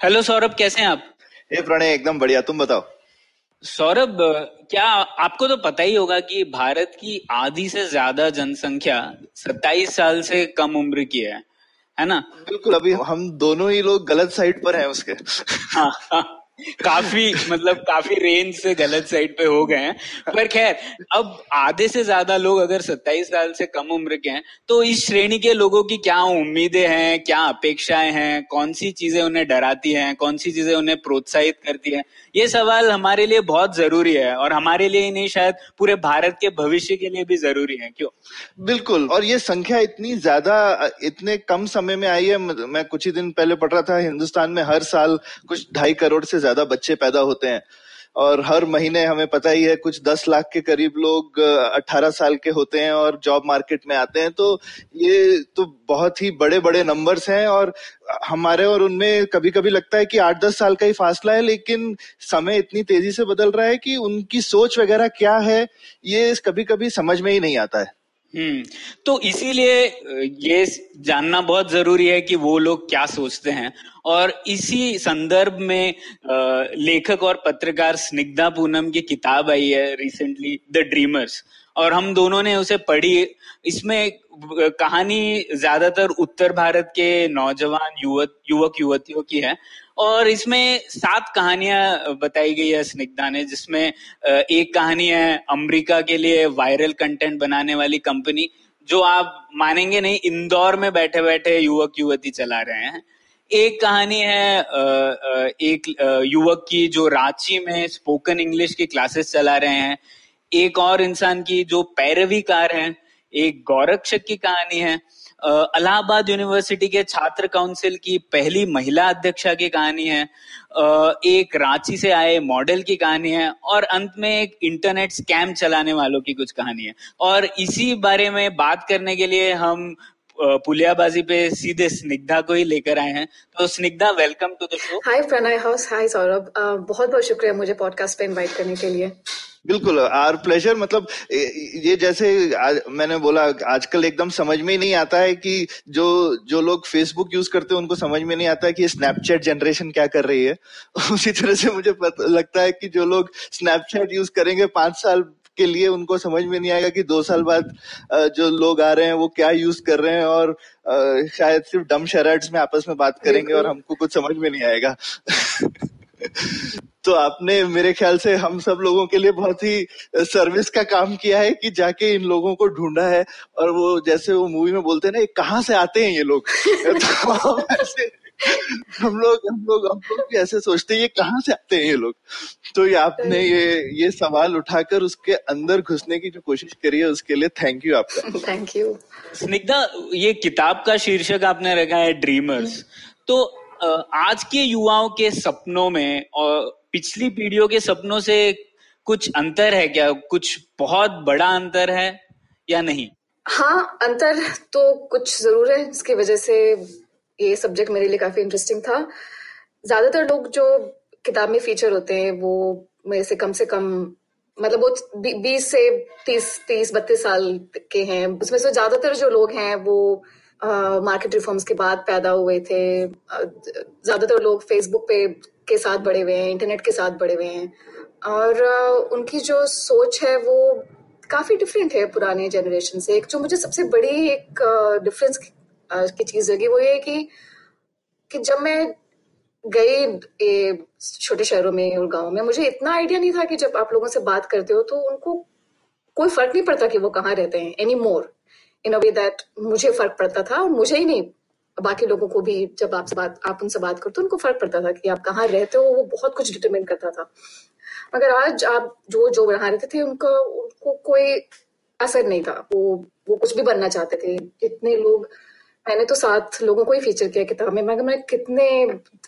Hello Saurabh कैसे हैं आप? ए प्रणय एकदम बढ़िया। तुम बताओ। सौरभ क्या आपको तो पता ही होगा कि भारत की आधी से ज़्यादा जनसंख्या 27 साल से कम उम्र की है है ना? बिल्कुल अभी हम दोनों ही लोग गलत साइड पर हैं उसके। हाँ, हाँ, काफ़ी मतलब काफ़ी रेंज से गलत साइड पे हो गए हैं। पर खैर, अब आधे से ज़्यादा लोग अगर 27 साल से कम उम्र के हैं तो इस श्रेणी के लोगों की क्या उम्मीदें हैं, क्या अपेक्षाएँ हैं? कौन सी चीज़ें उन्हें डराती हैं? कौन सी चीज़ें उन्हें प्रोत्साहित करती हैं? ये सवाल हमारे लिए बहुत ज़रूरी है और हमारे लिए ही नहीं, शायद पूरे भारत के भविष्य के लिए भी ज़रूरी है। क्यों? बिल्कुल, और ये संख्या इतनी ज़्यादा, इतने कम समय में आई है, मैं कुछ ही दिन पहले पढ़ रहा था, हिंदुस्तान में हर साल कुछ ढाई करोड़ से ज़्यादा बच्चे पैदा होते हैं। और हर महीने हमें पता ही है, कुछ दस लाख के करीब लोग अट्ठारह साल के होते हैं और जॉब मार्केट में आते हैं। तो ये तो बहुत ही बड़े बड़े नंबर्स हैं और हमारे और उनमें कभी कभी लगता है कि आठ दस साल का ही फासला है, लेकिन समय इतनी तेज़ी से बदल रहा है कि उनकी सोच वगैरह क्या है, ये कभी कभी समझ में ही नहीं आता है। हम्म तो इसीलिए ये जानना बहुत ज़रूरी है कि वो लोग क्या सोचते हैं। और इसी संदर्भ में लेखक और पत्रकार स्निग्धा पूनम की किताब आई है रिसेंटली द ड्रीमर्स और हम दोनों ने उसे पढ़ी। इसमें कहानी ज़्यादातर उत्तर भारत के नौजवान युवक युवक युवतियों की है। और इसमें सात कहानियाँ बताई गई है स्निग्धा ने, जिसमें एक कहानी है अमेरिका के लिए वायरल कंटेंट बनाने वाली कंपनी, जो आप मानेंगे नहीं, इंदौर में बैठे बैठे युवक युवती चला रहे हैं। एक कहानी है एक युवक की जो रांची में स्पोकन इंग्लिश की क्लासेस चला रहे हैं। एक और इंसान की जो पैरवी कार है, एक गौरक्षक की कहानी है। इलाहाबाद यूनिवर्सिटी के छात्र काउंसिल की पहली महिला अध्यक्षा की कहानी है। एक रांची से आए मॉडल की कहानी है और अंत में एक इंटरनेट स्कैम चलाने वालों की कुछ कहानी है। और इसी बारे में बात करने के लिए हम पुलियाबाजी पे सीधे स्निग्धा को ही लेकर आए हैं। तो Snigdha welcome to the show hi Pranay how's hi Saurabh बहुत बहुत शुक्रिया मुझे पॉडकास्ट पे इनवाइट करने के लिए। बिल्कुल आर प्लेजर मतलब ये जैसे आज, मैंने बोला आजकल एकदम समझ में ही नहीं आता है कि जो जो लोग फेसबुक यूज़ करते हैं उनको समझ में नहीं आता है कि स्नैपचैट जनरेशन क्या कर रही है। उसी तरह से मुझे लगता है कि जो लोग स्नैपचैट यूज़ करेंगे पाँच साल के लिए उनको समझ में नहीं आएगा कि दो साल बाद जो लोग आ रहे हैं वो क्या यूज़ कर रहे हैं और शायद सिर्फ़ डम शराड्स में आपस में बात करेंगे और हमको कुछ समझ में नहीं आएगा। तो आपने मेरे ख्याल से हम सब लोगों के लिए बहुत ही सर्विस का काम किया है कि जाके इन लोगों को ढूंढा है। और वो जैसे वो मूवी में बोलते हैं ना कहाँ से आते हैं ये लोग? तो हम ऐसे हम लोग हम लोग हम लोग भी ऐसे सोचते हैं ये कहाँ से आते हैं ये लोग? तो ये आपने ये ये सवाल उठाकर उसके अंदर घुसने की जो कोशिश करी है उसके लिए थैंक यू आपका। थैंक यू स्निग्धा ये किताब का शीर्षक आपने रखा है ड्रीमर्स तो आज के युवाओं के सपनों में और पिछली पीढ़ियों के सपनों से कुछ अंतर है क्या? कुछ बहुत बड़ा अंतर है या नहीं? हाँ अंतर तो कुछ ज़रूर है, जिसकी वजह से ये सब्जेक्ट मेरे लिए काफ़ी इंटरेस्टिंग था। ज़्यादातर लोग जो किताब में फीचर होते हैं, वो मेरे से कम से कम मतलब वो बीस से तीस तीस, बत्तीस साल के हैं। उसमें से ज़्यादातर जो लोग हैं, वो मार्केट रिफॉर्म्स के बाद पैदा हुए थे। ज़्यादातर लोग फेसबुक पे के साथ बड़े हुए हैं इंटरनेट के साथ बड़े हुए हैं। और उनकी जो सोच है वो काफ़ी डिफरेंट है पुराने जनरेशन से। एक जो मुझे सबसे बड़ी एक डिफरेंस की चीज़ लगी वो ये कि कि जब मैं गई छोटे शहरों में और गाँव में, मुझे इतना आइडिया नहीं था कि जब आप लोगों से बात करते हो तो उनको कोई फ़र्क नहीं पड़ता कि वो कहाँ रहते हैं any more in a way that मुझे फ़र्क पड़ता था और मुझे ही नहीं। बाकी लोगों को भी जब आपसे बात, आप उनसे बात करते हो, उनको फ़र्क पड़ता था कि आप कहाँ रहते हो, वो बहुत कुछ डिटरमिन करता था। मगर आज आप जो जो यहाँ रहते थे, उनका, उनको कोई असर नहीं था। वो वो कुछ भी बनना चाहते थे। जितने लोग, मैंने तो सात लोगों को ही फीचर किया किताब में, मगर मैं कितने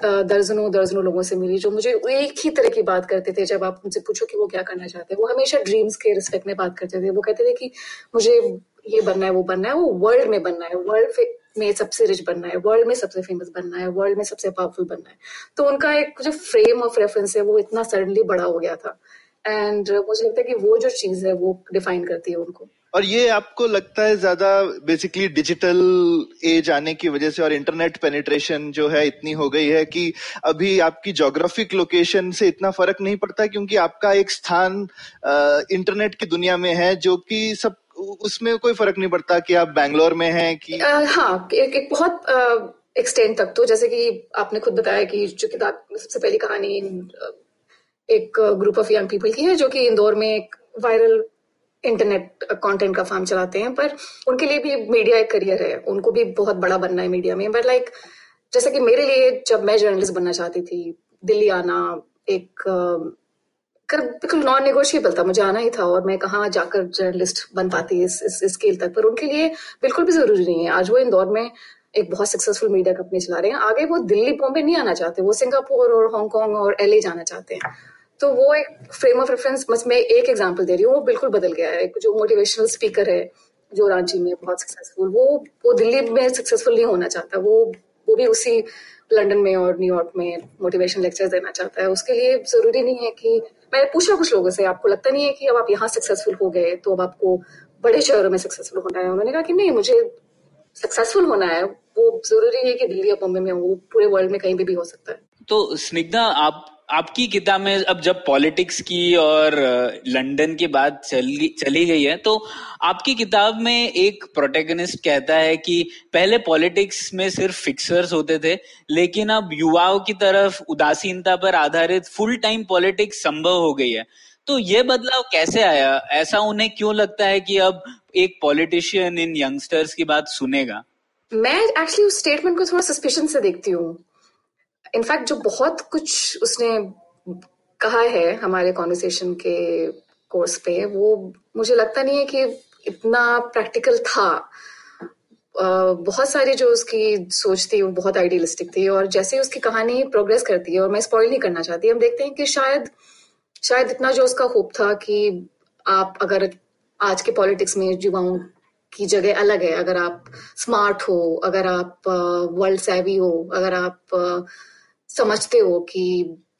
दर्जनों दर्जनों लोगों से मिली जो मुझे एक ही तरह की बात करते थे। जब आप उनसे पूछो कि वो क्या करना चाहते हैं, वो हमेशा ड्रीम्स के रिस्पेक्ट में बात करते थे। वो कहते थे कि मुझे ये बनना है, वो बनना है, वो वर्ल्ड में बनना है वर्ल्ड में सबसे रिच बनना है वर्ल्ड में सबसे फ़ेमस बनना है वर्ल्ड में सबसे पावरफुल बनना है। तो उनका एक जो फ्रेम ऑफ़ रेफरेंस है, वो इतना सडनली बड़ा हो गया था। एंड मुझे लगता है कि वो जो चीज़ है, वो डिफाइन करती है उनको। और ये आपको लगता है ज़्यादा बेसिकली डिजिटल एज आने की वजह से और इंटरनेट पेनिट्रेशन जो है, इतनी हो गई है कि अभी आपकी जोग्राफिक लोकेशन से इतना फ़र्क नहीं पड़ता क्योंकि आपका एक स्थान इंटरनेट की दुनिया में है, जो कि सब उसमें कोई फ़र्क नहीं पड़ता कि आप बैंगलोर में हैं कि आ, हाँ एक, एक बहुत एक्सटेंड तक तो जैसे कि आपने खुद बताया कि जो किताब सबसे पहली कहानी एक ग्रुप ऑफ़ यंग पीपल की है जो कि इंदौर में एक वायरल इंटरनेट कंटेंट का फार्म चलाते हैं पर उनके लिए भी मीडिया एक करियर है। उनको भी बहुत बड़ा बनना है मीडिया में बट लाइक जैसे कि मेरे लिए जब मैं जर्नलिस्ट बनना चाहती थी दिल्ली आना एक बिल्कुल नॉन नेगोशिएबल था मुझे आना ही था और मैं कहाँ जाकर जर्नलिस्ट बन पाती इस, इस, स्केल तक। पर उनके लिए बिल्कुल भी ज़रूरी नहीं है। आज वो इंदौर में एक बहुत सक्सेसफुल मीडिया कंपनी चला रहे हैं। आगे वो दिल्ली बॉम्बे नहीं आना चाहते वो सिंगापुर और हांगकांग और एलए जाना चाहते हैं। तो वो एक फ्रेम ऑफ़ रेफरेंस बस मैं एक एग्ज़ाम्पल दे रही हूँ वो बिल्कुल बदल गया है। जो मोटिवेशनल स्पीकर है जो रांची में बहुत सक्सेसफुल वो वो दिल्ली में सक्सेसफुल नहीं होना चाहता। वो वो भी उसी लंदन में और न्यूयॉर्क में मोटिवेशन लेक्चर देना चाहता है। उसके लिए ज़रूरी नहीं है कि मैंने पूछा कुछ लोगों से आपको लगता नहीं है कि अब आप यहाँ सक्सेसफुल हो गए तो अब आपको बड़े शहरों में सक्सेसफुल होना है? उन्होंने कहा कि नहीं मुझे सक्सेसफुल होना है। वो ज़रूरी है कि दिल्ली या बॉम्बे में वो पूरे वर्ल्ड में कहीं भी, भी हो सकता है। तो स्निग्धा आप आपकी किताब में अब जब पॉलिटिक्स की और लंदन की बात चली चली गई है तो आपकी किताब में एक प्रोटेगनिस्ट कहता है कि पहले पॉलिटिक्स में सिर्फ़ फिक्सर्स होते थे, लेकिन अब युवाओं की तरफ़ उदासीनता पर आधारित फुल टाइम पॉलिटिक्स संभव हो गई है। तो ये बदलाव कैसे आया? ऐसा उन्हें क्यों लगता है कि अब एक पॉलिटिशियन इन यंगस्टर्स की बात सुनेगा? मैं एक्चुअली उस स्टेटमेंट को थोड़ा सस्पेशन से देखती हूँ। इनफैक्ट जो बहुत कुछ उसने कहा है हमारे कॉन्वर्सेशन के कोर्स पे, वो मुझे लगता नहीं है कि इतना प्रैक्टिकल था। बहुत सारी जो उसकी सोच थी, वो बहुत आइडियलिस्टिक थी और जैसे उसकी कहानी प्रोग्रेस करती है और मैं स्पॉइल नहीं करना चाहती, हम देखते हैं कि शायद शायद इतना जो उसका होप था कि आप अगर आज के पॉलिटिक्स में युवाओं की जगह अलग है, अगर आप स्मार्ट हो, अगर आप वर्ल्ड सेवी हो, अगर आप समझते हो कि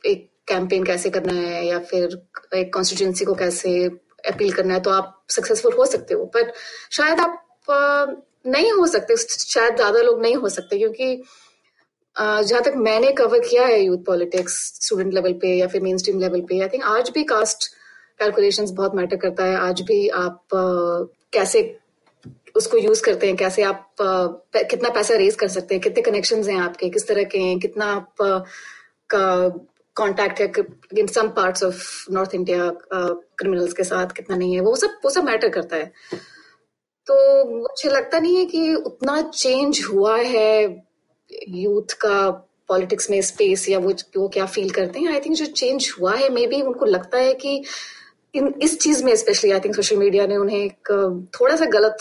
एक कैंपेन कैसे करना है या फिर एक कॉन्स्टिट्यूंसी को कैसे अपील करना है तो आप सक्सेसफुल हो सकते हो। पर शायद आप नहीं हो सकते, शायद ज़्यादा लोग नहीं हो सकते, क्योंकि जहाँ तक मैंने कवर किया है यूथ पॉलिटिक्स स्टूडेंट लेवल पे या फिर मेन स्ट्रीम लेवल पे आई थिंक आज भी कास्ट कैलकुलेशंस बहुत मैटर करता है। आज भी आप कैसे उसको यूज़ करते हैं? कैसे आप कितना पैसा रेज कर सकते हैं? कितने कनेक्शन हैं आपके? किस तरह के हैं? कितना आप का कॉन्टैक्ट है? In some parts of north India criminals के साथ कितना नहीं है? वो सब वो सब मैटर करता है। तो मुझे लगता नहीं है कि उतना चेंज हुआ है यूथ का पॉलिटिक्स में स्पेस या वो वो क्या फील करते हैं? आई थिंक जो चेंज हुआ है मे बी उनको लगता है कि इन, इस चीज़ में specially I think social media ने उन्हें एक थोड़ा सा गलत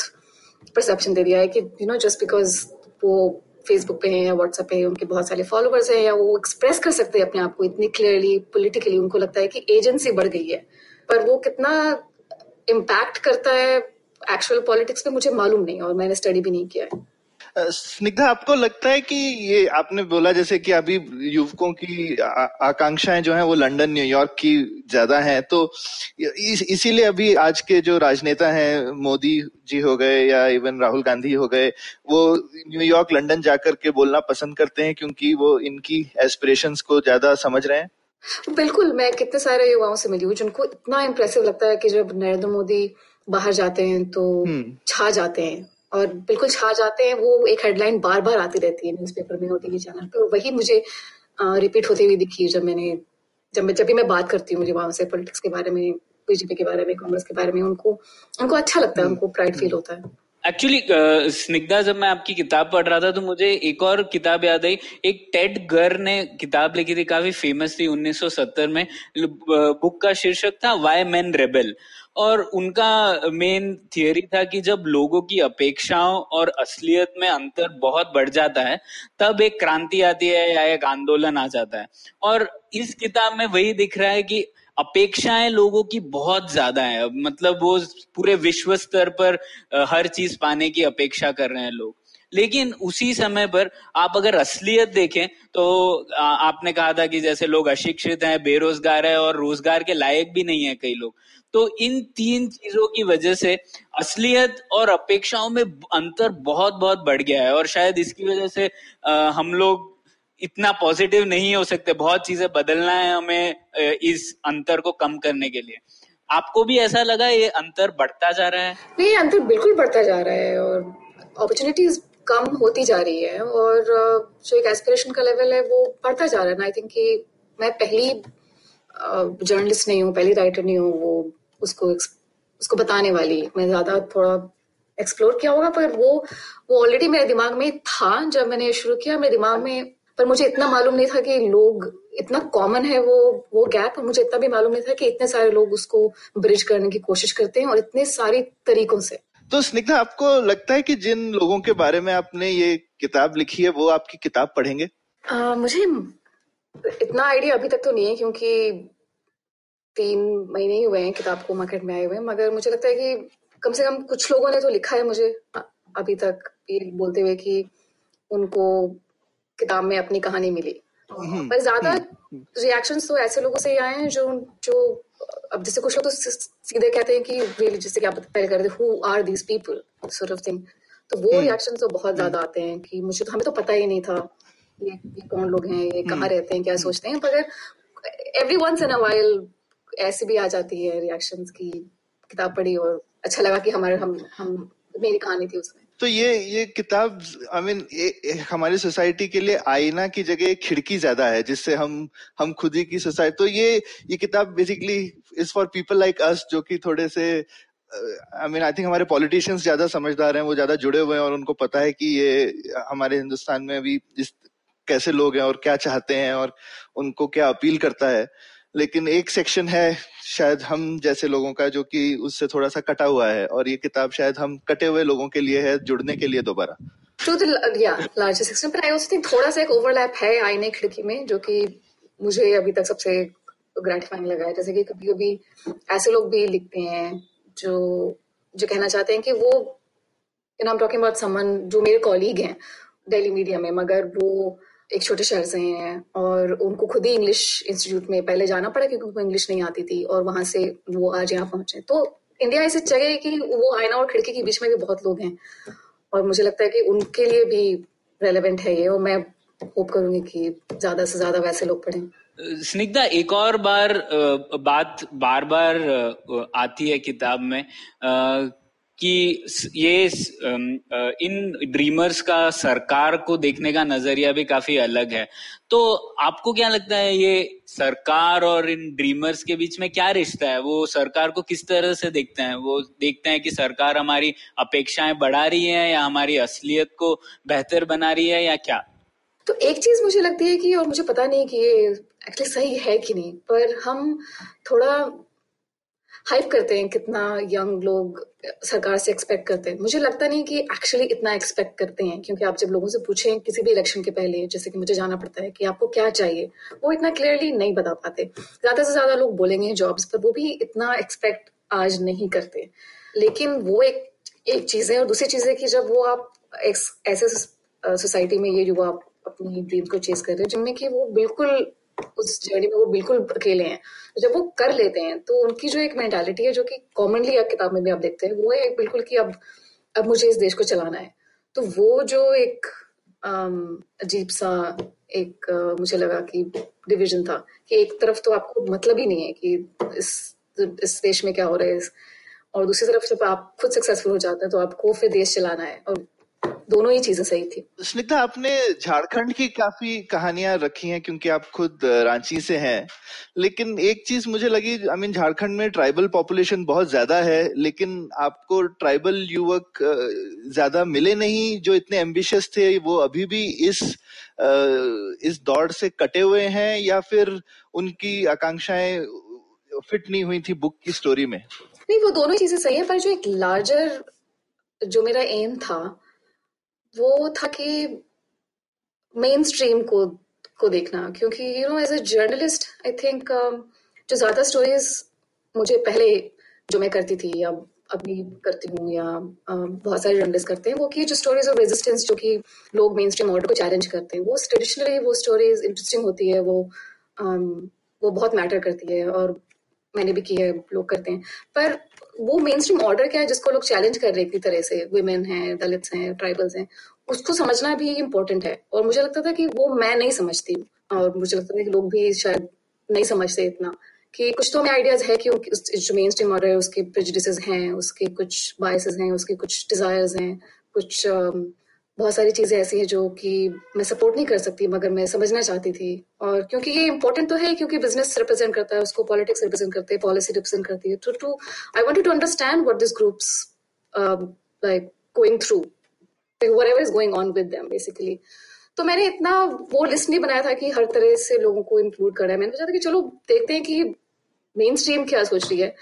परसेप्शन दे दिया है कि यू नो जस्ट बिकॉज़ वो फेसबुक पे है या व्हाट्सएप पे हैं, उनके बहुत सारे फॉलोअर्स हैं या वो एक्सप्रेस कर सकते हैं अपने आप को इतनी क्लियरली पोलिटिकली उनको लगता है कि एजेंसी बढ़ गई है। पर वो कितना इम्पैक्ट करता है एक्चुअल पॉलिटिक्स पे मुझे मालूम नहीं और मैंने स्टडी भी नहीं किया है। स्निग्धा आपको लगता है कि ये आपने बोला जैसे कि अभी युवकों की आकांक्षाएँ जो हैं वो लंदन न्यूयॉर्क की ज़्यादा हैं तो इस, इसीलिए अभी आज के जो राजनेता हैं मोदी जी हो गए या इवन राहुल गांधी हो गए वो न्यूयॉर्क लंदन जाकर के बोलना पसंद करते हैं क्योंकि वो इनकी एस्पिरेशंस को ज़्यादा समझ रहे हैं बिल्कुल मैं कितने सारे युवाओं से मिली हूँ जिनको इतना इम्प्रेसिव लगता है कि जब नरेंद्र मोदी बाहर जाते हैं तो हम्म। छा जाते हैं और बिल्कुल छा जाते हैं, वो एक हेडलाइन बार बार आती रहती है न्यूज़पेपर में और टीवी चैनल पे। वही मुझे रिपीट होती हुई दिखी जब मैंने, जब मैं, जब भी मैं बात करती हूँ मुझे वहाँ से पॉलिटिक्स के बारे में बीजेपी के बारे में कांग्रेस के बारे में, उनको उनको अच्छा लगता है, उनको प्राइड फील होता है। एक्चुअली स्निग्धा, जब मैं आपकी किताब पढ़ रहा था तो मुझे एक और किताब याद आई। एक टेड गर ने किताब लिखी थी काफ़ी फ़ेमस थी 1970 में। बुक का शीर्षक था वाई मैन रेबल और उनका मेन थियोरी था कि जब लोगों की अपेक्षाओं और असलियत में अंतर बहुत बढ़ जाता है, तब एक क्रांति आती है या एक आंदोलन आ जाता है। और इस किताब में वही दिख रहा है कि अपेक्षाएँ लोगों की बहुत ज़्यादा है। मतलब वो पूरे विश्व स्तर पर हर चीज़ पाने की अपेक्षा कर रहे हैं लोग। लेकिन उसी समय पर आप अगर असलियत देखें तो आपने कहा था कि जैसे लोग अशिक्षित हैं, बेरोजगार है और रोज़गार के लायक भी नहीं है कई लोग। तो इन तीन चीज़ों की वजह से असलियत और अपेक्षाओं में अंतर बहुत बहुत बढ़ गया है और शायद इसकी वजह से हम लोग इतना पॉजिटिव नहीं हो सकते। बहुत चीज़ें बदलना है हमें इस अंतर को कम करने के लिए। आपको भी ऐसा लगा ये अंतर बढ़ता जा रहा है? नहीं अंतर बिल्कुल बढ़ता जा रहा है और अपॉर्चुनिटीज़ कम होती जा रही है और जो एक एस्पिरेशन का लेवल है वो बढ़ता जा रहा है। आई थिंक कि मैं पहली जर्नलिस्ट नहीं हूँ, पहली राइटर नहीं हूँ, वो उसको उसको बताने वाली। मैं ज़्यादा थोड़ा एक्सप्लोर किया होगा, पर वो वो ऑलरेडी मेरे दिमाग में था जब मैंने शुरू किया। मेरे दिमाग में, पर मुझे इतना मालूम नहीं था कि लोग, इतना कॉमन है वो वो गैप और मुझे इतना भी मालूम नहीं था कि इतने सारे लोग उसको ब्रिज करने की कोशिश करते हैं और इतने सारे तरीकों से। तो स्निग्धा आपको लगता है कि जिन लोगों के बारे में आपने ये किताब लिखी है वो आपकी किताब पढ़ेंगे? आ, मुझे इतना आइडिया अभी तक तो नहीं है क्योंकि तीन महीने ही हुए हैं किताब को मार्केट में आए हुए। मगर मुझे लगता है कि कम से कम कुछ लोगों ने तो लिखा है मुझे अभी तक ये बोलते हुए कि उनको किताब में अपनी कहानी मिली। हम्म, पर ज़्यादा रिएक्शंस हम्म। तो ऐसे लोगों से ही आए हैं जो जो अब जैसे कुछ लोग तो सीधे कहते हैं कि रियली जैसे कि आप पहले कर who are these people sort of thing तो वो रिएक्शन हम्म। तो बहुत ज़्यादा हम्म। आते हैं कि मुझे तो हमें तो पता ही नहीं था ये, ये कौन लोग हैं ये कहाँ हम्म। रहते हैं क्या सोचते हैं पर every once in a while ऐसी भी आ जाती है रिएक्शंस की किताब पढ़ी और अच्छा लगा कि हमारे हम हम मेरी कहानी थी उसमें तो ये ये किताब आई मीन हमारी सोसाइटी के लिए आईना की जगह खिड़की ज़्यादा है, जिससे हम हम खुद ही की सोसाइटी तो ये ये किताब basically is for people like us जो कि थोड़े से आई मीन आई थिंक हमारे पॉलिटिशियंस ज़्यादा समझदार हैं, वो ज़्यादा जुड़े हुए हैं, और उनको पता है कि ये, हमारे हिंदुस्तान में अभी जिस कैसे लोग हैं और क्या चाहते हैं, और उनको क्या अपील करता है। लेकिन एक सेक्शन है शायद हम जैसे लोगों का जो कि उससे थोड़ा सा कटा हुआ है और ये किताब शायद हम कटे हुए लोगों के लिए है, जुड़ने के लिए दोबारा। थोड़ा सा एक ओवरलैप है आईने खिड़की में, जो कि मुझे अभी तक सबसे ग्रेटिफाइंग लगा है। जैसे कि कभी कभी ऐसे लोग भी लिखते हैं जो जो कहना चाहते हैं कि वो you know talking about someone जो मेरे कॉलीग हैं दिल्ली मीडिया में, मगर वो एक छोटे शहर से हैं और उनको खुद ही इंग्लिश इंस्टीट्यूट में पहले जाना पड़ा क्योंकि उनको इंग्लिश नहीं आती थी और वहाँ से वो आज यहाँ पहुँचे तो इंडिया ऐसी जगह है कि वो आईना और खिड़की के बीच में भी बहुत लोग हैं और मुझे लगता है कि उनके लिए भी रेलेवेंट है ये और मैं होप करूँगी कि ज़्यादा से ज़्यादा वैसे लोग पढ़ें। स्निग्धा, एक और बार बात बार बार आती है किताब में। कि ये इन ड्रीमर्स का सरकार को देखने का नज़रिया भी काफ़ी अलग है। तो आपको क्या लगता है ये सरकार और इन ड्रीमर्स के बीच में क्या रिश्ता है? वो सरकार को किस तरह से देखते हैं? वो देखते हैं कि सरकार हमारी अपेक्षाएँ बढ़ा रही है या हमारी असलियत को बेहतर बना रही है या क्या? तो एक चीज़ मुझे लगती है कि, और मुझे पता नहीं कि ये एक्चुअली सही है कि नहीं, पर हम थोड़ा हाइप करते हैं कितना यंग लोग सरकार से एक्सपेक्ट करते हैं। मुझे लगता नहीं कि एक्चुअली इतना एक्सपेक्ट करते हैं, क्योंकि आप जब लोगों से पूछें किसी भी इलेक्शन के पहले, जैसे कि मुझे जाना पड़ता है कि आपको क्या चाहिए, वो इतना क्लियरली नहीं बता पाते। ज़्यादा से ज़्यादा लोग बोलेंगे जॉब्स पर वो भी इतना एक्सपेक्ट आज नहीं करते। लेकिन वो एक एक चीज़ है और दूसरी चीज़ है कि जब वो आप ऐसे सोसाइटी में ये युवा अपनी ड्रीम को चेस कर रहे हैं, जिनमें कि वो बिल्कुल उस जर्नी में वो बिल्कुल अकेले हैं। जब वो कर लेते हैं तो उनकी जो एक मेंटालिटी है, जो कि कॉमनली आप किताब में भी आप देखते हैं, वो है बिल्कुल कि अब अब मुझे इस देश को चलाना है। तो वो जो एक अजीब सा एक मुझे लगा कि डिवीज़न था कि एक तरफ़ तो आपको मतलब ही नहीं है कि इस इस देश में क्या हो रहा है और दूसरी तरफ़ जब आप खुद सक्सेसफुल हो जाते हैं तो आपको फिर देश चलाना है, और दोनों ही चीज़ें सही थी। स्निग्धा आपने झारखंड की काफ़ी कहानियाँ रखी हैं क्योंकि आप खुद रांची से हैं। लेकिन एक चीज़ मुझे लगी आई मीन झारखंड में ट्राइबल पॉपुलेशन बहुत ज़्यादा है लेकिन आपको ट्राइबल युवक ज़्यादा मिले नहीं जो इतने एम्बिशियस थे वो अभी भी इस इस दौड़ से कटे हुए हैं या फिर उनकी आकांक्षाएँ फिट नहीं हुई थी बुक की स्टोरी में? नहीं वो दोनों चीज़ें सही है पर जो एक लार्जर जो मेरा एम था वो था कि मेन स्ट्रीम को को देखना। क्योंकि you know as a journalist I think जो ज़्यादा स्टोरीज मुझे पहले जो मैं करती थी या अभी करती हूँ या बहुत सारे जर्नलिस्ट करते हैं वो कि जो स्टोरीज ऑफ़ रेजिस्टेंस जो कि लोग मेन स्ट्रीम ऑर्डर को चैलेंज करते हैं वो ट्रेडिशनली वो स्टोरीज इंटरेस्टिंग होती है वो um, वो बहुत मैटर करती है और मैंने भी की है लोग करते हैं। पर वो मेन स्ट्रीम ऑर्डर क्या है जिसको लोग चैलेंज कर रहे इतनी तरह से? वुमेन है दलित्स हैं ट्राइबल्स हैं, उसको समझना भी इम्पोर्टेंट है। और मुझे लगता था कि वो मैं नहीं समझती हूँ। और मुझे लगता था कि लोग भी शायद नहीं समझते इतना कि कुछ तो हमें आइडियाज़ है कि जो मेन स्ट्रीम ऑर्डर है, उसके प्रिजिस हैं, उसके कुछ बायसेस हैं, उसके कुछ डिजायर्स हैं, कुछ बहुत सारी चीज़ें ऐसी हैं जो कि मैं सपोर्ट नहीं कर सकती मगर मैं समझना चाहती थी। और क्योंकि ये इंपॉर्टेंट तो है क्योंकि बिज़नेस रिप्रेजेंट करता है उसको पॉलिटिक्स रिप्रेजेंट करते हैं पॉलिसी रिप्रेजेंट करती है। तो to I wanted to understand what this groups like going through whatever is going on with them basically तो मैंने इतना वो लिस्ट नहीं बनाया था कि हर तरह से लोगों को इंक्लूड करा। है मैंने सोचा था कि चलो देखते हैं कि मेन स्ट्रीम क्या सोच रही है।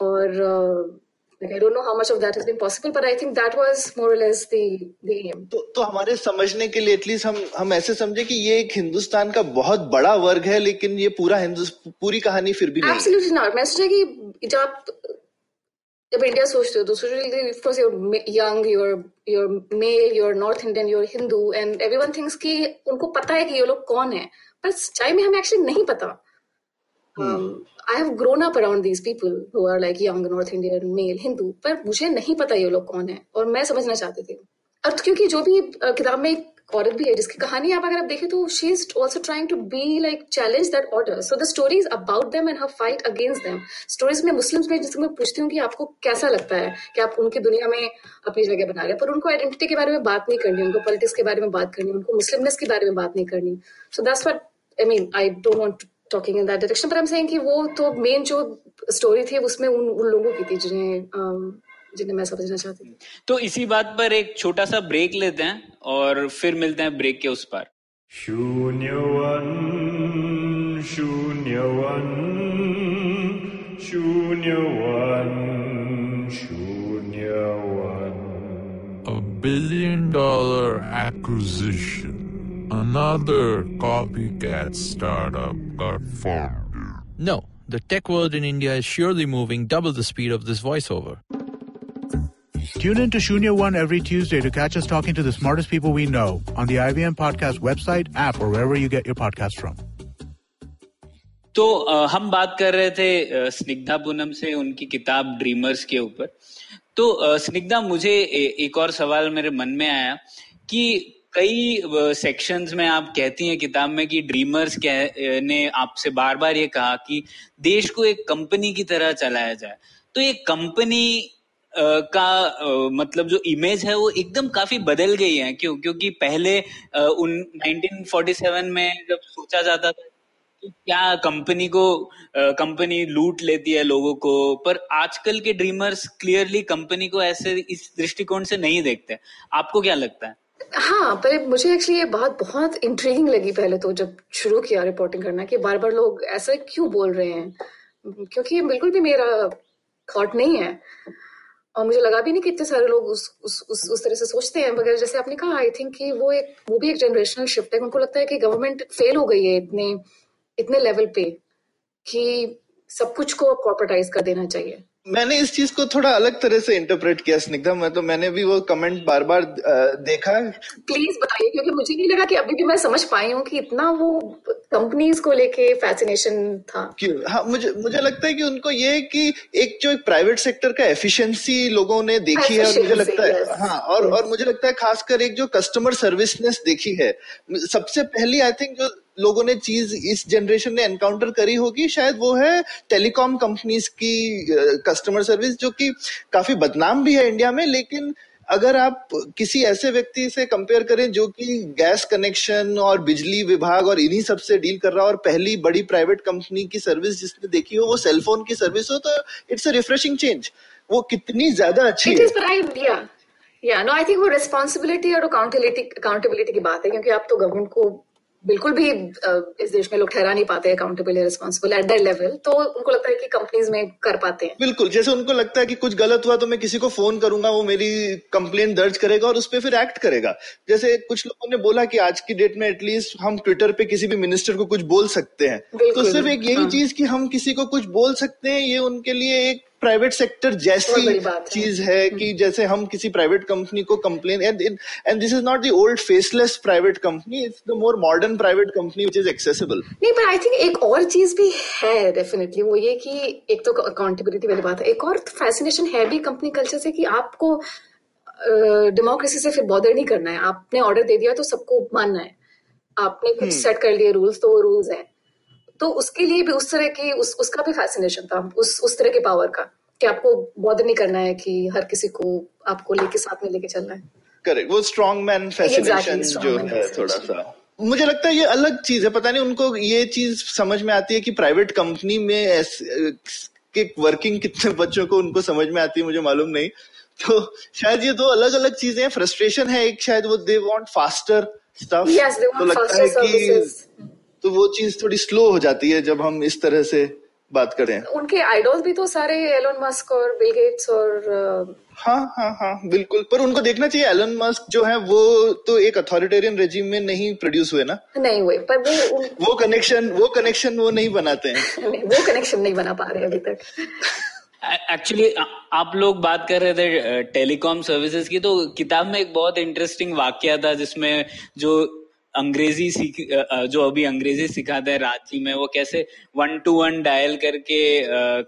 और uh, I don't know how much of that has been possible, but I think that was more or less the the aim. तो तो हमारे समझने के लिए एटलीस्ट हम हम ऐसे समझे कि ये एक हिंदुस्तान का बहुत बड़ा वर्ग है लेकिन ये पूरा हिंदुस्तान पूरी कहानी फिर भी नहीं Absolutely not. मैं सोचा कि जब आप जब इंडिया सोचते हो तो सोचते of course you're young, you're you're male, you're North Indian, you're Hindu, and everyone thinks कि उनको पता है कि ये लोग कौन है पर सच्चाई में हमें एक्चुअली नहीं पता. Hmm. Um, I have grown up around these people who are like young north Indian male Hindu पर मुझे नहीं पता ये लोग कौन है, और मैं समझना चाहती थी। और क्योंकि जो भी किताब में एक औरत भी है, जिसकी कहानी आप अगर आप देखें तो she is also trying to be like challenge that order so the stories about them and her fight against them stories में मुस्लिम्स में जिसको मैं पूछती हूँ कि आपको कैसा लगता है कि आप उनकी दुनिया में अपनी जगह बना रहे पर उनको आइडेंटिटी के बारे में बात नहीं करनी, उनको पॉलिटिक्स के बारे में बात करनी, उनको मुस्लिमनेस के बारे में बात नहीं करनी। So that's what I mean I don't want talking in that direction पर एम सेइंग कि वो तो मेन जो स्टोरी थी उसमें उन उन लोगों की थी जिन्हें um, जिन्हें मैं समझना चाहती थी। तो इसी बात पर एक छोटा सा ब्रेक लेते हैं और फिर मिलते हैं ब्रेक के उस पर। शून्य वन शून्य वन शून्य वन शून्य one A billion dollar acquisition. another copycat startup got formed. No, the tech world in India is surely moving double the speed of this voiceover. Tune in to Shunya One every Tuesday to catch us talking to the smartest people we know on the IVM Podcast website, app, or wherever you get your podcast from. तो आ, हम बात कर रहे थे स्निग्धा पूनम से उनकी किताब dreamers के ऊपर तो स्निग्धा मुझे ए, एक और सवाल मेरे मन में आया कि कई सेक्शंस में आप कहती हैं किताब में कि ड्रीमर्स ने आपसे बार बार ये कहा कि देश को एक कंपनी की तरह चलाया जाए। तो ये कंपनी का मतलब जो इमेज है वो एकदम काफ़ी बदल गई है। क्यों? क्योंकि पहले उन 1947 में जब सोचा जाता था क्या कंपनी को कंपनी लूट लेती है लोगों को, पर आजकल के ड्रीमर्स क्लियरली कंपनी को ऐसे इस दृष्टिकोण से नहीं देखते। आपको क्या लगता है? हाँ पर मुझे एक्चुअली ये बात बहुत इंट्रीगिंग लगी पहले तो जब शुरू किया रिपोर्टिंग करना कि बार बार लोग ऐसा क्यों बोल रहे हैं? क्योंकि ये बिल्कुल भी मेरा थॉट नहीं है। और मुझे लगा भी नहीं कि इतने सारे लोग उस उस उस, उस तरह से सोचते हैं मगर जैसे आपने कहा आई थिंक कि वो एक वो भी एक जनरेशनल शिफ्ट है। उनको लगता है कि गवर्नमेंट फेल हो गई है इतने इतने लेवल पे कि सब कुछ को कॉर्पोरेटाइज कर देना चाहिए। मैंने इस चीज़ को थोड़ा अलग तरह से इंटरप्रेट किया स्निग्धा। मैं तो मैंने भी वो कमेंट बार बार देखा। प्लीज़ बताइए क्योंकि मुझे नहीं लगा कि अभी भी मैं समझ पाई हूँ कि इतना वो कंपनीज़ को लेके फैसिनेशन था। क्यों? हाँ मुझे मुझे लगता है कि उनको ये कि एक जो एक प्राइवेट सेक्टर का एफिशिएंसी लोगों ने देखी है और मुझे लगता है हाँ और और मुझे लगता है खासकर एक जो कस्टमर सर्विसनेस देखी है सबसे पहली आई थिंक जो लोगों ने चीज़ इस जनरेशन ने एनकाउंटर करी होगी शायद वो है टेलीकॉम कंपनीज़ की कस्टमर सर्विस जो कि काफ़ी बदनाम भी है इंडिया में लेकिन अगर आप किसी ऐसे व्यक्ति से कंपेयर करें जो कि गैस कनेक्शन और बिजली विभाग और इन्हीं सबसे डील कर रहा हो और पहली बड़ी प्राइवेट कंपनी की सर्विस जिसने देखी हो वो सेलफोन की सर्विस हो तो इट्स अ रिफ्रेशिंग चेंज वो कितनी ज़्यादा अच्छी है। या नो आई थिंक वो रिस्पॉन्सिबिलिटी और अकाउंटेबिलिटी अकाउंटेबिलिटी की बात है क्योंकि आप तो गवर्नमेंट को बिल्कुल भी इस देश में लोग ठहरा नहीं पाते accountable responsible at that level तो उनको लगता है कि कंपनीज़ में कर पाते हैं। बिल्कुल जैसे उनको लगता है कि कुछ गलत हुआ तो मैं किसी को फ़ोन करूँगा वो मेरी कंप्लेन दर्ज करेगा और उस पर फिर एक्ट करेगा। जैसे कुछ लोगों ने बोला कि आज की डेट में एटलीस्ट हम ट्विटर पे किसी भी मिनिस्टर को कुछ बोल सकते हैं। तो सिर्फ़ एक यही हाँ। चीज़ कि हम किसी को कुछ बोल सकते हैं ये उनके लिए एक प्राइवेट सेक्टर जैसी चीज़ है हम्म। कि जैसे हम किसी प्राइवेट कंपनी को complain and and this is not the old faceless private company it's the more modern private company which is accessible नहीं पर आई थिंक एक और चीज़ भी है डेफिनेटली वो ये कि एक तो अकाउंटेबिलिटी वाली बात है। एक और फैसिनेशन है भी कंपनी कल्चर से कि आपको डेमोक्रेसी से फिर बॉदर नहीं करना है। आपने ऑर्डर दे दिया तो सबको मानना है। आपने कुछ सेट हम्म। कर दिए रूल्स तो वो रूल्स है। तो उसके लिए भी उस तरह की उस उसका भी फैसिनेशन था उस उस तरह के पावर का कि आपको बॉदर नहीं करना है कि हर किसी को आपको लेके साथ में लेके चलना है। करेक्ट वो स्ट्रॉन्ग मैन फैसिनेशन जो है थोड़ा सा। मुझे लगता है ये अलग चीज़ है। पता नहीं उनको ये चीज़ समझ में आती है कि प्राइवेट कंपनी में के वर्किंग कितने बच्चों को उनको समझ में आती है मुझे मालूम नहीं। तो शायद ये दो अलग अलग चीज़ें हैं। फ्रस्ट्रेशन है एक शायद वो दे वांट फास्टर स्टफ़ तो लगता है कि तो वो चीज़ थोड़ी स्लो हो जाती है जब हम इस तरह से बात करें। उनके आइडल्स भी तो सारे एलोन मस्क और बिल गेट्स और हाँ हाँ हाँ बिल्कुल। पर उनको देखना चाहिए एलोन मस्क जो है वो तो एक अथॉरिटेरियन रेजिम में नहीं प्रोड्यूस हुए ना? नहीं हुए पर वो उन... वो कनेक्शन वो कनेक्शन वो नहीं बनाते हैं। नहीं, वो कनेक्शन नहीं बना पा रहे अभी तक। एक्चुअली आप लोग बात कर रहे थे टेलीकॉम सर्विसेज़ की तो किताब में एक बहुत इंटरेस्टिंग वाक्य था जिसमें जो अंग्रेज़ी सीख जो अभी अंग्रेज़ी सिखाते हैं रांची में वो कैसे वन टू वन डायल करके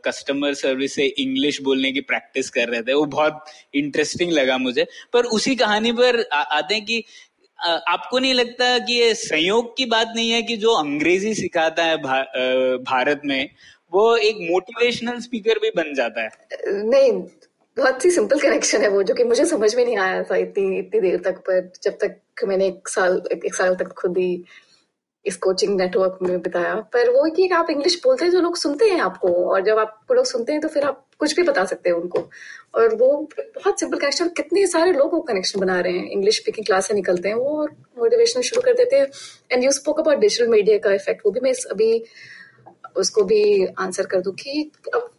कस्टमर सर्विस से इंग्लिश बोलने की प्रैक्टिस कर रहे थे। वो बहुत इंटरेस्टिंग लगा मुझे। पर उसी कहानी पर आते हैं कि आपको नहीं लगता कि ये संयोग की बात नहीं है कि जो अंग्रेज़ी सिखाता है भा, भारत में वो एक मोटिवेशनल स्पीकर भी बन जाता है? नहीं बहुत ही सिंपल कनेक्शन है वो, जो कि मुझे समझ में नहीं आया था इतनी इतनी देर तक, पर जब तक मैंने एक साल एक साल तक खुद ही इस कोचिंग नेटवर्क में बिताया। पर वो कि आप इंग्लिश बोलते हैं, जो लोग सुनते हैं आपको, और जब आप लोग सुनते हैं तो फिर आप कुछ भी बता सकते हैं उनको। और वो बहुत सिंपल कनेक्शन कितने सारे लोग वो कनेक्शन बना रहे हैं। इंग्लिश स्पीकिंग क्लास से निकलते हैं, वो मोटिवेशन शुरू कर देते हैं। And you spoke about digital media का इफ़ेक्ट वो भी मैं अभी, उसको भी आंसर कर दूँ कि अब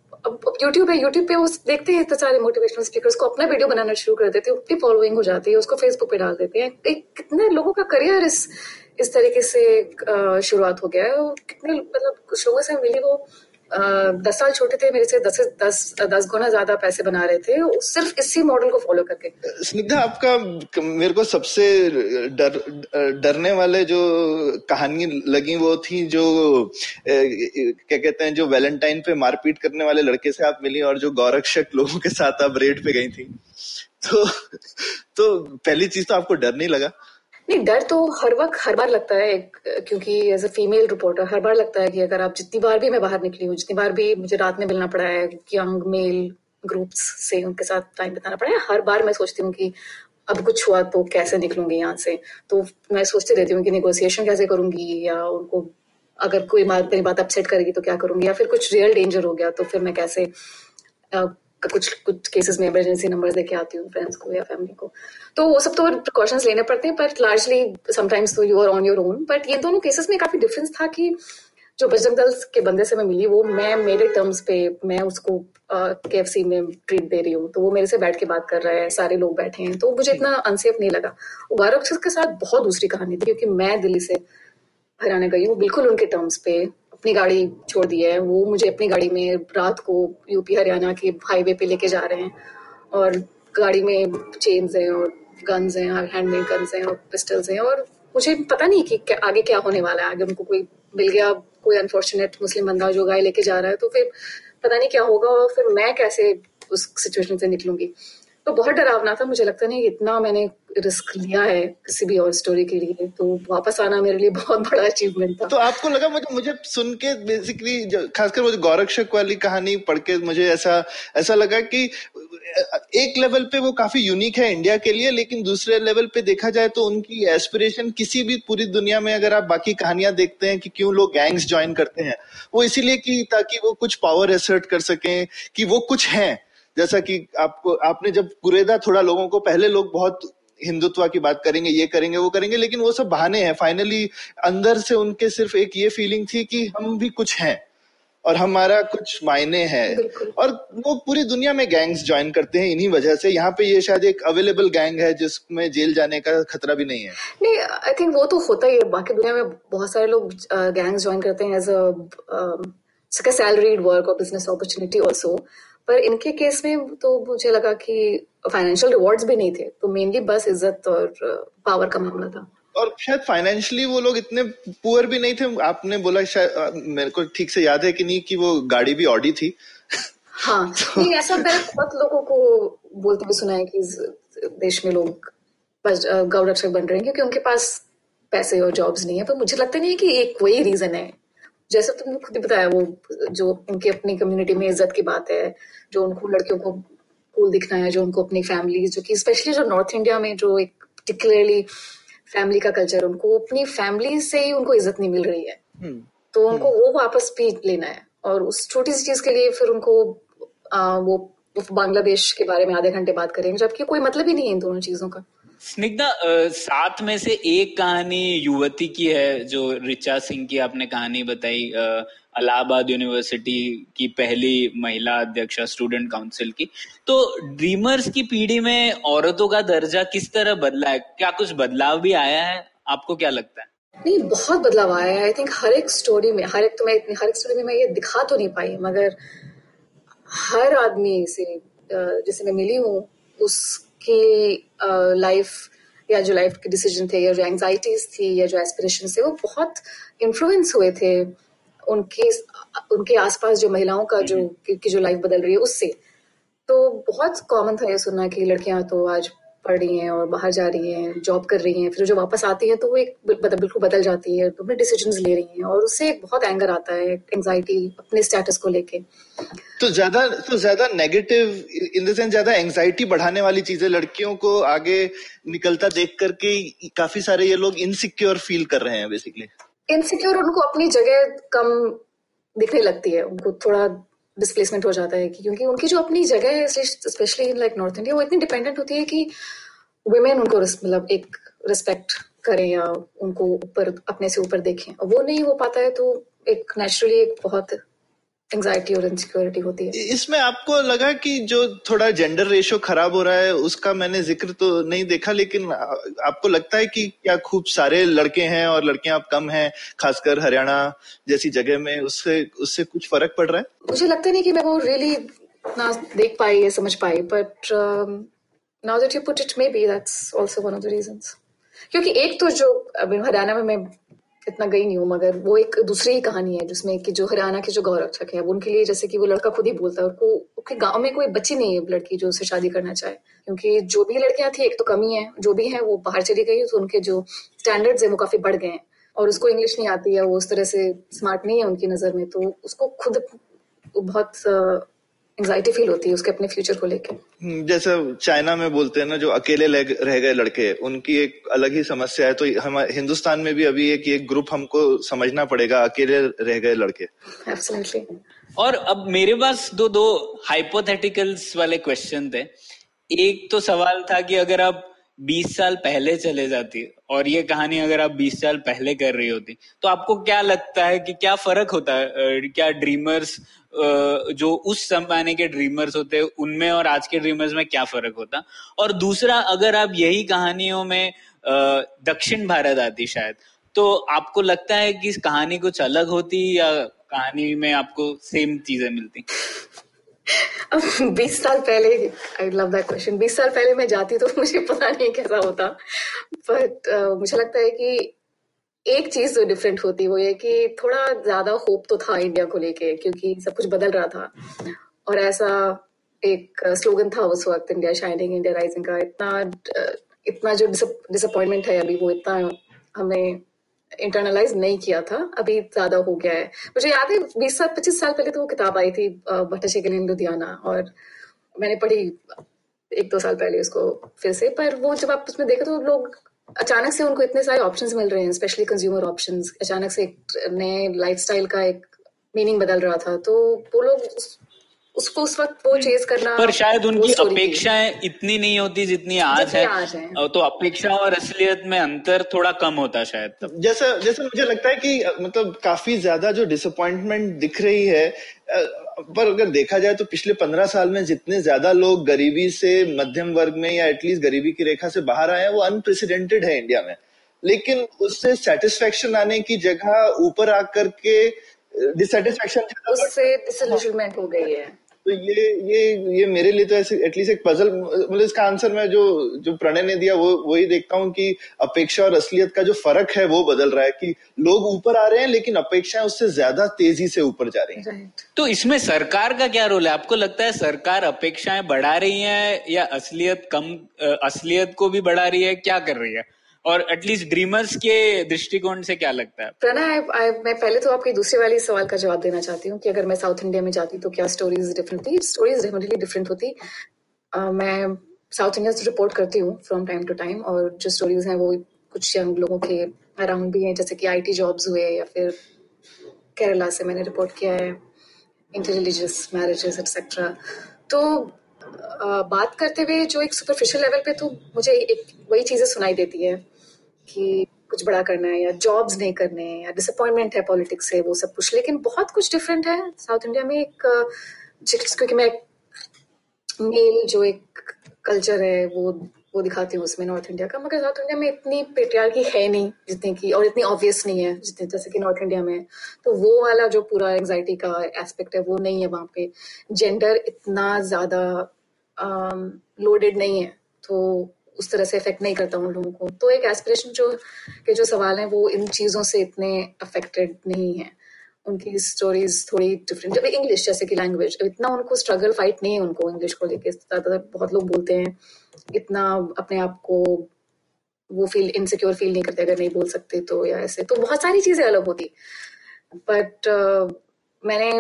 यूट्यूब है यूट्यूब पे वो देखते हैं इतने सारे मोटिवेशनल स्पीकर्स को अपना वीडियो बनाना शुरू कर देते हैं उनकी फॉलोइंग हो जाती है, उसको फेसबुक पे डाल देते हैं। एक कितने लोगों का करियर इस इस तरीके से शुरुआत हो गया है कितने मतलब कुछ लोगों से मिली वो दस साल छोटे थे, मेरे से दस दस दस गुना ज़्यादा पैसे बना रहे थे सिर्फ़ इसी मॉडल को फॉलो करके। स्निग्धा, आपका मेरे को सबसे डर डरने वाले जो कहानी लगी वो थी जो क्या कहते हैं, जो वैलेंटाइन पे मारपीट करने वाले लड़के से आप मिली और जो गौरक्षक लोगों के साथ आप रेड पे गई थी। तो तो पहली चीज़ तो आपको डर नहीं लगा? नहीं, डर तो हर वक्त, हर बार लगता है, क्योंकि एज अ फीमेल रिपोर्टर हर बार लगता है कि अगर आप जितनी बार भी मैं बाहर निकली हूँ, जितनी बार भी मुझे रात में मिलना पड़ा है यंग मेल ग्रुप्स से उनके साथ टाइम बिताना पड़ा है, हर बार मैं सोचती हूँ कि अब कुछ हुआ तो कैसे निकलूँगी यहाँ से? तो मैं सोचती रहती हूँ कि निगोसिएशन कैसे करूँगी, या उनको अगर कोई मेरी बात अपसेट करेगी तो क्या करूँगी, या फिर कुछ रियल डेंजर हो गया तो फिर मैं कैसे कुछ कुछ केसेस में इमरजेंसी नंबर देके आती हूँ फ्रेंड्स को या फैमिली को। तो वो सब तो प्रिकॉशंस लेने पड़ते हैं बट लार्जली समटाइम्स तो you are on your own but ये दोनों केसेस में काफ़ी डिफरेंस था कि जो बजरंग दल के बंदे से मैं मिली, वो मैं, मेरे टर्म्स पे मैं उसको के एफ़ सी में ट्रीट दे रही हूँ। तो वो मेरे से बैठ के बात कर रहा है, सारे लोग बैठे हैं। तो मुझे इतना अनसेफ नहीं लगा। गौरव के साथ बहुत दूसरी कहानी थी, क्योंकि मैं दिल्ली से हरियाणा गई हूँ। बिल्कुल उनके टर्म्स पे अपनी गाड़ी छोड़ दी है। वो मुझे अपनी गाड़ी में रात को यूपी, हरियाणा के हाईवे पे लेके जा रहे हैं और गाड़ी में चेन्स हैं और गन्स हैं और हैंडमेड गन्स हैं और पिस्टल्स हैं और मुझे पता नहीं कि आगे क्या होने वाला है। आगे उनको कोई मिल गया, कोई अनफॉर्चुनेट मुस्लिम बंदा जो गाय लेके जा रहा है तो फिर पता नहीं क्या होगा और फिर मैं कैसे उस सिचुएशन से निकलूँगी। तो बहुत डरावना था, मुझे लगता नहीं इतना मैंने रिस्क लिया है किसी भी और स्टोरी के लिए तो वापस आना मेरे लिए बहुत बड़ा अचीवमेंट था। तो आपको लगा मुझे मुझे सुन के बेसिकली खासकर वो गौरक्षक वाली कहानी पढ़ के मुझे ऐसा ऐसा लगा कि, एक लेवल पे वो काफ़ी यूनिक है इंडिया के लिए, लेकिन दूसरे लेवल पे देखा जाए तो उनकी एस्पिरेशन किसी भी पूरी दुनिया में अगर आप बाकी कहानियाँ देखते हैं कि क्यों लोग गैंग्स ज्वाइन करते हैं, वो इसीलिए कि, ताकि वो कुछ पावर एसर्ट कर सकें कि वो कुछ हैं। जैसा कि आपको, आपने जब कुरेदा थोड़ा लोगों को, पहले लोग बहुत हिंदुत्व की बात करेंगे ये करेंगे वो करेंगे लेकिन वो सब बहाने हैं। फाइनली अंदर से उनके सिर्फ़ एक ये फीलिंग थी कि हम भी कुछ हैं और हमारा कुछ मायने हैं। और वो पूरी दुनिया में गैंग्स ज्वाइन करते हैं इन्हीं वजह से। यहाँ पे ये शायद एक अवेलेबल गैंग है जिसमें जेल जाने का खतरा भी नहीं है। नहीं आई थिंक वो तो होता ही है। बाकी दुनिया में बहुत सारे लोग गैंग्स ज्वाइन करते हैं एज अ सैलरीड वर्क और बिज़नेस अपॉर्चुनिटी ऑल्सो पर इनके केस में तो मुझे लगा कि फाइनेंशियल रिवॉर्ड्स भी नहीं थे तो मेनली बस इज़्ज़त और पावर का मामला था। और शायद फाइनेंशियली वो लोग इतने पुअर भी नहीं थे आपने बोला शायद मेरे को ठीक से याद है कि नहीं कि वो गाड़ी भी ऑडी थी। हाँ तो, नहीं ऐसा मैंने बहुत लोगों को बोलते हुए सुना है कि देश में लोग गौरक्षक बन रहे हैं क्योंकि उनके पास पैसे और जॉब्स नहीं है पर मुझे लगता नहीं है कि एक वही रीजन है। जैसे तुमने खुद ही बताया वो जो उनकी अपनी कम्युनिटी में इज़्ज़त की बात है जो उनको लड़कियों को कूल दिखना है जो उनको अपनी फैमिली जो कि स्पेशली जो नॉर्थ इंडिया में जो एक पर्टिकुलरली फैमिली का कल्चर उनको अपनी फैमिली से ही उनको इज़्ज़त नहीं मिल रही है हम्म। तो उनको हम्म। वो वापस भी लेना है और उस छोटी सी चीज़ के लिए फिर उनको आ, वो बांग्लादेश के बारे में आधे घंटे बात करेंगे जबकि कोई मतलब ही नहीं है इन दोनों चीज़ों का स्निग्धा सात में से एक कहानी युवती की है, जो रिचा सिंह की आपने कहानी बताई इलाहाबाद यूनिवर्सिटी की पहली महिला अध्यक्षा स्टूडेंट काउंसिल की। तो ड्रीमर्स की पीढ़ी में औरतों का दर्जा किस तरह बदला है? क्या कुछ बदलाव भी आया है? आपको क्या लगता है? नहीं, बहुत बदलाव आया है। आई थिंक हर एक स्टोरी में, हर एक तो मैं हर एक स्टोरी में मैं ये दिखा तो नहीं पाई, मगर हर आदमी से जिसे मैं मिली हूँ उसकी लाइफ या जो लाइफ के डिसीज़न थे या जो एंगजाइटीज थी या जो एस्पिरेशन थे वो बहुत इन्फ्लुएंस हुए थे उनके उनके आसपास जो महिलाओं का जो की, की जो लाइफ बदल रही है उससे। तो बहुत कॉमन था ये सुनना कि लड़कियाँ तो आज पढ़ रही हैं और बाहर जा रही हैं जॉब कर रही हैं फिर जो वापस आती हैं तो वो एक बिल्कुल बदल जाती है तो अपने डिसीज़न ले रही हैं और उससे एक बहुत एंगर आता है एंजाइटी अपने स्टेटस को लेके। तो ज़्यादा तो ज़्यादा नेगेटिव इन द सेंस ज़्यादा एंजाइटी बढ़ाने वाली चीज़ें लड़कियों को आगे निकलता देख करके काफ़ी सारे ये लोग इनसिक्योर फील कर रहे हैं बेसिकली इनसिक्योर उनको अपनी जगह कम दिखने लगती है उनको थोड़ा डिस्प्लेसमेंट हो जाता है कि क्योंकि उनकी जो अपनी जगह है specially in like north India वो इतनी डिपेंडेंट होती है कि वुमेन उनको मतलब एक रिस्पेक्ट करें या उनको ऊपर, अपने से ऊपर देखें। वो नहीं हो पाता है तो एक नेचुरली एक बहुत एंजाइटी और इनसिक्योरिटी होती है। इसमें आपको लगा कि जो थोड़ा जेंडर रेशो खराब हो रहा है उसका मैंने ज़िक्र तो नहीं देखा लेकिन आपको लगता है कि क्या खूब सारे लड़के हैं और लड़कियाँ आप कम हैं खासकर हरियाणा जैसी जगह में उससे उससे कुछ फ़र्क पड़ रहा है? मुझे लगता नहीं कि मैं वो रियली ना देख पाई या समझ पाई but now that you put it may be that's also one of the reasons क्योंकि एक तो जो हरियाणा में मैं इतना गई नहीं हूँ, मगर वो एक दूसरी ही कहानी है जिसमें कि जो हरियाणा के जो गौरक्षक है उनके लिए जैसे कि वो लड़का खुद ही बोलता है उनको गाँव में कोई बच्ची नहीं है लड़की जो उसे शादी करना चाहे। क्योंकि जो भी लड़कियाँ थी, एक तो कमी है, जो भी है वो बाहर चली गई तो उनके जो स्टैंडर्ड्स है वो काफ़ी बढ़ गए हैं। और उसको इंग्लिश नहीं आती है वो उस तरह से स्मार्ट नहीं है उनकी नज़र में तो उसको खुद बहुत एंजाइटी फील होती है उसके अपने फ्यूचर को लेके? हम्म, जैसे चाइना में बोलते हैं ना जो अकेले रह गए लड़के उनकी एक अलग ही समस्या है। तो हम हिंदुस्तान में भी अभी एक एक ग्रुप हमको समझना पड़ेगा अकेले रह गए लड़के। Absolutely. और अब मेरे पास दो दो हाइपोथेटिकल्स वाले क्वेश्चन थे। एक तो सवाल था कि अगर आप 20 साल पहले चले जाती और ये कहानी अगर आप 20 साल पहले कर रही होती तो आपको क्या लगता है कि क्या फ़र्क होता है? क्या ड्रीमर्स जो उस जमाने के ड्रीमर्स होते, उनमें और आज के ड्रीमर्स में क्या फ़र्क होता? और दूसरा, अगर आप यही कहानियों में दक्षिण भारत आती शायद तो आपको लगता है कि इस कहानी कुछ अलग होती या कहानी में आपको सेम चीज़ें मिलती? अब बीस साल पहले आई लव दैट क्वेश्चन बीस साल पहले मैं जाती तो मुझे पता नहीं कैसा होता। बट uh, मुझे लगता है कि एक चीज़ जो डिफरेंट होती वो ये कि थोड़ा ज़्यादा होप तो था इंडिया को लेके क्योंकि सब कुछ बदल रहा था। और ऐसा एक स्लोगन था उस वक्त इंडिया शाइनिंग इंडिया राइजिंग का। इतना इतना जो डिसअपॉइंटमेंट है अभी वो इतना हमें इंटरनलाइज नहीं किया था, अभी ज़्यादा हो गया है। मुझे याद है, बीस साल, पच्चीस साल पहले तो वो किताब आई थी भट्टा इन लुधियाना, और मैंने पढ़ी एक दो साल पहले उसको फिर से, पर वो जब आप उसमें देखो तो लोग अचानक से उनको इतने सारे ऑप्शंस मिल रहे हैं स्पेशली कंज्यूमर ऑप्शंस अचानक से एक नए लाइफस्टाइल का एक मीनिंग बदल रहा था तो वो लोग उसको उस वक्त वो चेज करना पर शायद उनकी अपेक्षाएँ इतनी नहीं होती जितनी आज जितनी है। आज हैं। तो अपेक्षा और असलियत में अंतर थोड़ा कम होता शायद तब। जैसा जैसा मुझे लगता है कि मतलब काफ़ी ज़्यादा जो डिसअपॉइंटमेंट दिख रही है पर अगर देखा जाए तो पिछले पंद्रह साल में जितने ज़्यादा लोग गरीबी से मध्यम वर्ग में या एटलीस्ट गरीबी की रेखा से बाहर आए हैं वो अनप्रेसिडेंटेड है इंडिया में। लेकिन उससे सेटिस्फेक्शन आने की जगह ऊपर आकर के डिससेटिस्फेक्शन उससे डिसल्यूशनमेंट हो गई है। तो ये ये ये मेरे लिए तो ऐसे एटलीस्ट एक पजल मतलब इसका आंसर मैं जो जो प्रणय ने दिया वो वही देखता हूँ कि अपेक्षा और असलियत का जो फ़र्क है वो बदल रहा है कि लोग ऊपर आ रहे हैं लेकिन अपेक्षाएँ उससे ज़्यादा तेज़ी से ऊपर जा रही हैं। तो इसमें सरकार का क्या रोल है? आपको लगता है सरकार अपेक्षाएँ बढ़ा रही है या असलियत कम असलियत को भी बढ़ा रही है? क्या कर रही है? और एटलीस्ट ड्रीमर्स के दृष्टिकोण से क्या लगता है? I- मैं पहले तो आपके दूसरे वाले सवाल का जवाब देना चाहती हूँ कि अगर मैं साउथ इंडिया में जाती तो क्या स्टोरीज डिफरेंट थी? स्टोरीज डेफिनेटली डिफरेंट होती। मैं साउथ इंडिया से रिपोर्ट करती हूँ फ्रॉम टाइम टू टाइम और जो स्टोरीज हैं वो कुछ यंग लोगों के अराउंड भी हैं, जैसे कि आईटी जॉब्स हुए या फिर केरला से मैंने रिपोर्ट किया है इंटर रिलीजियस मैरिजेस एक्सेट्रा तो बात करते हुए जो एक सुपरफिशियल लेवल पे तो मुझे एक वही चीज़ें सुनाई देती है कि कुछ बड़ा करना है या जॉब्स नहीं करने हैं या डिसअपॉइंटमेंट है पॉलिटिक्स से, वो सब कुछ। लेकिन बहुत कुछ डिफरेंट है। साउथ इंडिया में एक क्योंकि मैं मेल जो एक कल्चर है, वो वो दिखाती हूँ उसमें नॉर्थ इंडिया का। मगर साउथ इंडिया में इतनी पेट्रियार की है नहीं, जितनी की, और इतनी ऑब्वियस नहीं है, जितने जैसे कि नॉर्थ इंडिया में तो वो वाला जो पूरा एंग्जाइटी का एस्पेक्ट है, वो नहीं है वहाँ पे। जेंडर इतना ज़्यादा लोडेड नहीं है तो उस तरह से इफ़ेक्ट नहीं करता उन लोगों को। तो एक एस्पिरेशन जो के जो सवाल हैं वो इन चीज़ों से इतने अफेक्टेड नहीं है। उनकी स्टोरीज थोड़ी डिफरेंट जब इंग्लिश जैसे कि लैंग्वेज इतना उनको स्ट्रगल फाइट नहीं है उनको इंग्लिश को लेके। ज़्यादातर बहुत लोग बोलते हैं इतना अपने आप को वो फील इनसिक्योर फील नहीं करते अगर नहीं बोल सकते तो या ऐसे। तो बहुत सारी चीज़ें अलग होती। बट uh, मैंने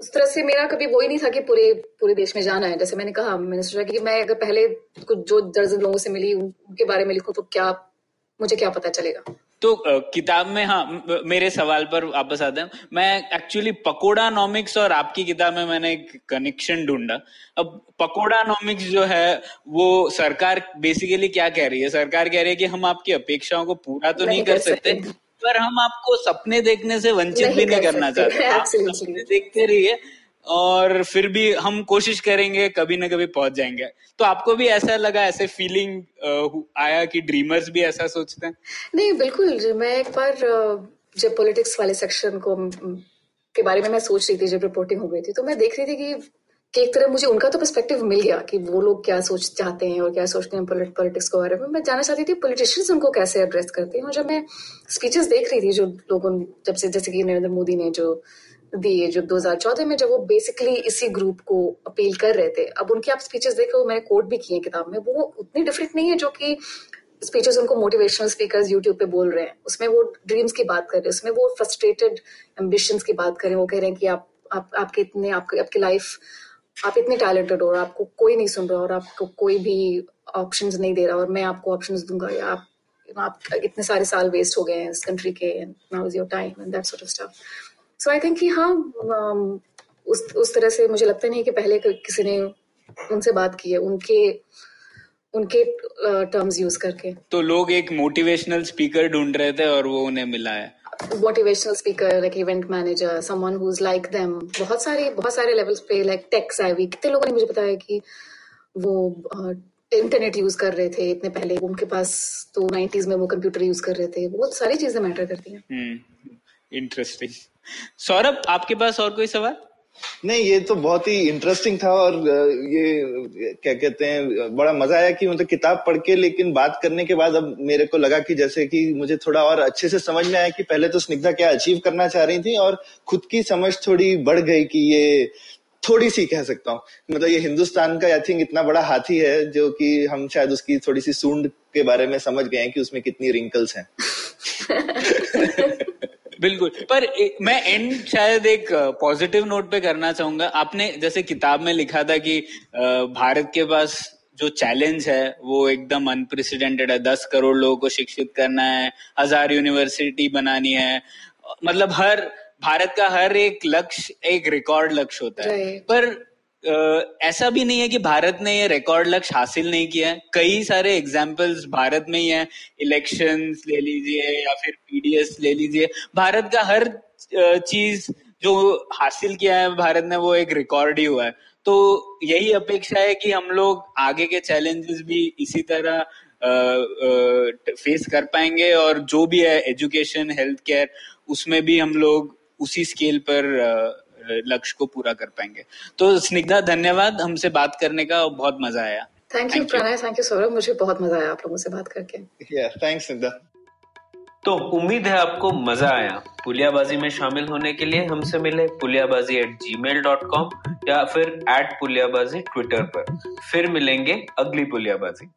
उस तरह से मेरा कभी वो ही नहीं था कि पूरे पूरे देश में जाना है। जैसे मैंने कहा मैंने सोचा कि मैं अगर पहले कुछ जो दर्जन लोगों से मिली उनके बारे में लिखूं तो क्या मुझे क्या पता चलेगा? तो किताब में हाँ मेरे सवाल पर वापस आते हैं। मैं एक्चुअली पकोड़ा नॉमिक्स और आपकी किताब में मैंने एक कनेक्शन ढूंढा। अब पकोड़ा नॉमिक्स जो है वो सरकार बेसिकली क्या कह रही है? सरकार कह रही है कि हम आपकी अपेक्षाओं को पूरा तो नहीं नहीं कर सकते। पर हम आपको सपने देखने से वंचित नहीं भी नहीं कर करना चाहते आप सपने देखते रहिए और फिर भी हम कोशिश करेंगे कभी ना कभी पहुँच जाएँगे। तो आपको भी ऐसा लगा ऐसे फीलिंग आया कि ड्रीमर्स भी ऐसा सोचते हैं? नहीं बिल्कुल जो। मैं एक बार जब पॉलिटिक्स वाले सेक्शन को के बारे में मैं सोच रही थी जब रिपोर्टिंग हो गई थी तो मैं देख रही थी कि कि एक तरह मुझे उनका तो पर्सपेक्टिव मिल गया कि वो लोग क्या सोच चाहते हैं और क्या सोचते हैं पॉलिटिक्स के बारे में। मैं जानना चाहती थी पॉलिटिशियंस उनको कैसे एड्रेस करते हैं। और जब मैं स्पीचेस देख रही थी जो लोगों जब से जैसे कि नरेंद्र मोदी ने जो दिए, जो 2014 में जब वो बेसिकली इसी ग्रुप को अपील कर रहे थे, अब उनकी आप स्पीचेस देखो मैंने कोट भी किए किताब में, वो उतनी डिफरेंट नहीं है जो कि स्पीचेस उनको मोटिवेशनल स्पीकर्स यूट्यूब पे बोल रहे हैं। उसमें वो ड्रीम्स की बात कर रहे हैं, उसमें वो फ्रस्ट्रेटेड एम्बिशंस की बात कर रहे हैं। वो कह रहे हैं कि आप आप आपके इतने आपके आपकी लाइफ आप इतने टैलेंटेड हो और आपको कोई नहीं सुन रहा और आपको कोई भी ऑप्शंस नहीं दे रहा और मैं आपको ऑप्शंस दूँगा या आप आप इतने सारे साल वेस्ट हो गए हैं इस कंट्री के and now is your time and that sort of stuff so I think हाँ um, उस उस तरह से मुझे लगता नहीं कि पहले किसी ने उनसे बात की है उनके उनके टर्म्स यूज़ करके। तो लोग एक मोटिवेशनल स्पीकर ढूंढ रहे थे और वो उन्हें मिला है। Motivational speaker like event manager someone who is like them बहुत सारे बहुत सारे लेवल्स पे लाइक टेक savvy कितने लोगों ने मुझे बताया कि वो इंटरनेट यूज़ कर रहे थे इतने पहले। उनके पास तो 90s में वो कंप्यूटर यूज़ कर रहे थे। बहुत सारी चीज़ें मैटर करती हैं। हम्म इंटरेस्टिंग सौरभ, आपके पास और कोई सवाल? नहीं ये तो बहुत ही इंटरेस्टिंग था और ये क्या कहते हैं बड़ा मज़ा आया कि मतलब किताब पढ़ के लेकिन बात करने के बाद अब मेरे को लगा कि जैसे कि मुझे थोड़ा और अच्छे से समझ में आया कि पहले तो स्निग्धा क्या अचीव करना चाह रही थी और खुद की समझ थोड़ी बढ़ गई कि ये थोड़ी सी कह सकता हूँ। मतलब ये हिंदुस्तान का आई थिंक इतना बड़ा हाथी है जो कि हम शायद उसकी थोड़ी सी सूंड के बारे में समझ गए हैं कि उसमें कितनी रिंकल्स हैं। बिल्कुल। पर ए, मैं एंड शायद एक पॉजिटिव नोट पे करना चाहूँगा। आपने जैसे किताब में लिखा था कि भारत के पास जो चैलेंज है वो एकदम अनप्रेसिडेंटेड है। दस करोड़ लोगों को शिक्षित करना है हज़ार यूनिवर्सिटी बनानी है। मतलब हर भारत का हर एक लक्ष्य एक रिकॉर्ड लक्ष्य होता है। पर ऐसा भी नहीं है कि भारत ने ये रिकॉर्ड लक्ष्य हासिल नहीं किया है। कई सारे एग्जाम्पल्स भारत में ही है। इलेक्शन ले लीजिए या फिर पीडीएस ले लीजिए। भारत का हर चीज़ जो हासिल किया है, भारत ने वो एक रिकॉर्ड ही हुआ है। तो यही अपेक्षा है कि हम लोग आगे के चैलेंजेस भी इसी तरह फेस कर पाएँगे और जो भी है एजुकेशन हेल्थ केयर उसमें भी हम लोग उसी स्केल पर लक्ष्य को पूरा कर पाएँगे। तो स्निग्धा धन्यवाद हमसे बात करने का बहुत मज़ा आया। Thank you Pranay thank you Saurabh मुझे बहुत मज़ा आया आप लोगों से बात करके। थैंक्स स्निग्धा तो उम्मीद है आपको मज़ा आया। पुलियाबाजी में शामिल होने के लिए हमसे मिले Puliyabaazi at gmail dot com या फिर एट पुलियाबाजी ट्विटर पर। फिर मिलेंगे अगली पुलियाबाजी।